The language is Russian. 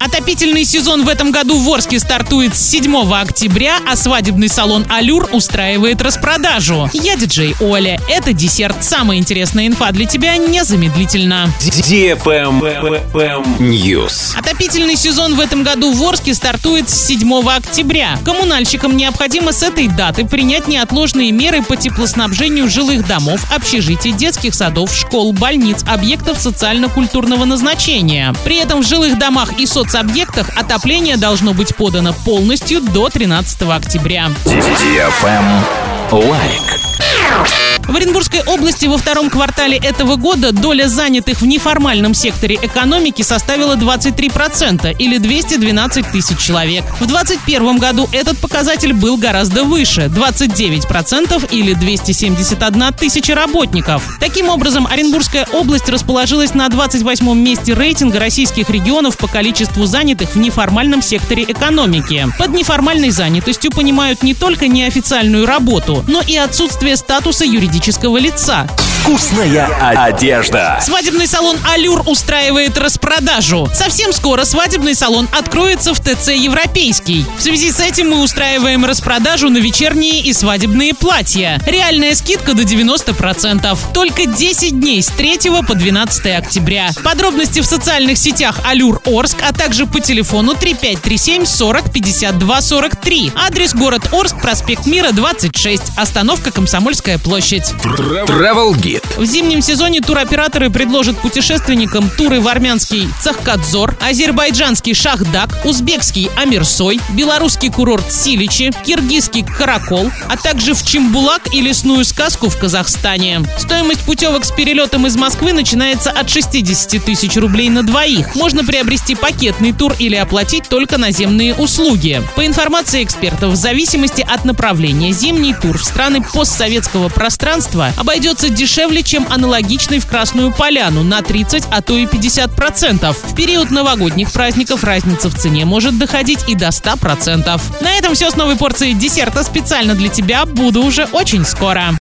Отопительный сезон в этом году в Орске стартует с 7 октября, а свадебный салон «Алюр» устраивает распродажу. Я диджей Оля. Это десерт. Самая интересная инфа для тебя незамедлительно. News. Отопительный сезон в этом году в Орске стартует с 7 октября. Коммунальщикам необходимо с этой даты принять неотложные меры по теплоснабжению жилых домов, общежитий, детских садов, школ, больниц, объектов социально-культурного назначения. При этом в жилых домах и соц соцобъектах отопление должно быть подано полностью до 13 октября. Лайк. В Оренбургской области во втором квартале этого года доля занятых в неформальном секторе экономики составила 23% или 212 тысяч человек. В 2021 году этот показатель был гораздо выше – 29% или 271 тысяча работников. Таким образом, Оренбургская область расположилась на 28 месте рейтинга российских регионов по количеству занятых в неформальном секторе экономики. Под неформальной занятостью понимают не только неофициальную работу, но и отсутствие статуса юридического юридического лица. Вкусная одежда. Свадебный салон «Алюр» устраивает распродажу. Совсем скоро свадебный салон откроется в ТЦ «Европейский». В связи с этим мы устраиваем распродажу на вечерние и свадебные платья. Реальная скидка до 90%. Только 10 дней с 3 по 12 октября. Подробности в социальных сетях «Алюр Орск», а также по телефону 3537 40 52 43. Адрес город Орск, проспект Мира, 26. Остановка Комсомольская площадь. Travel Guide. В зимнем сезоне туроператоры предложат путешественникам туры в армянский Цахкадзор, азербайджанский Шахдак, узбекский Амирсой, белорусский курорт Силичи, киргизский Каракол, а также в Чембулак и лесную сказку в Казахстане. Стоимость путевок с перелетом из Москвы начинается от 60 тысяч рублей на двоих. Можно приобрести пакетный тур или оплатить только наземные услуги. По информации экспертов, в зависимости от направления, зимний тур в страны постсоветского пространства пространства обойдется дешевле, чем аналогичный в Красную Поляну на 30, а то и 50%. В период новогодних праздников разница в цене может доходить и до 100%. На этом все с новой порцией десерта специально для тебя. Буду уже очень скоро.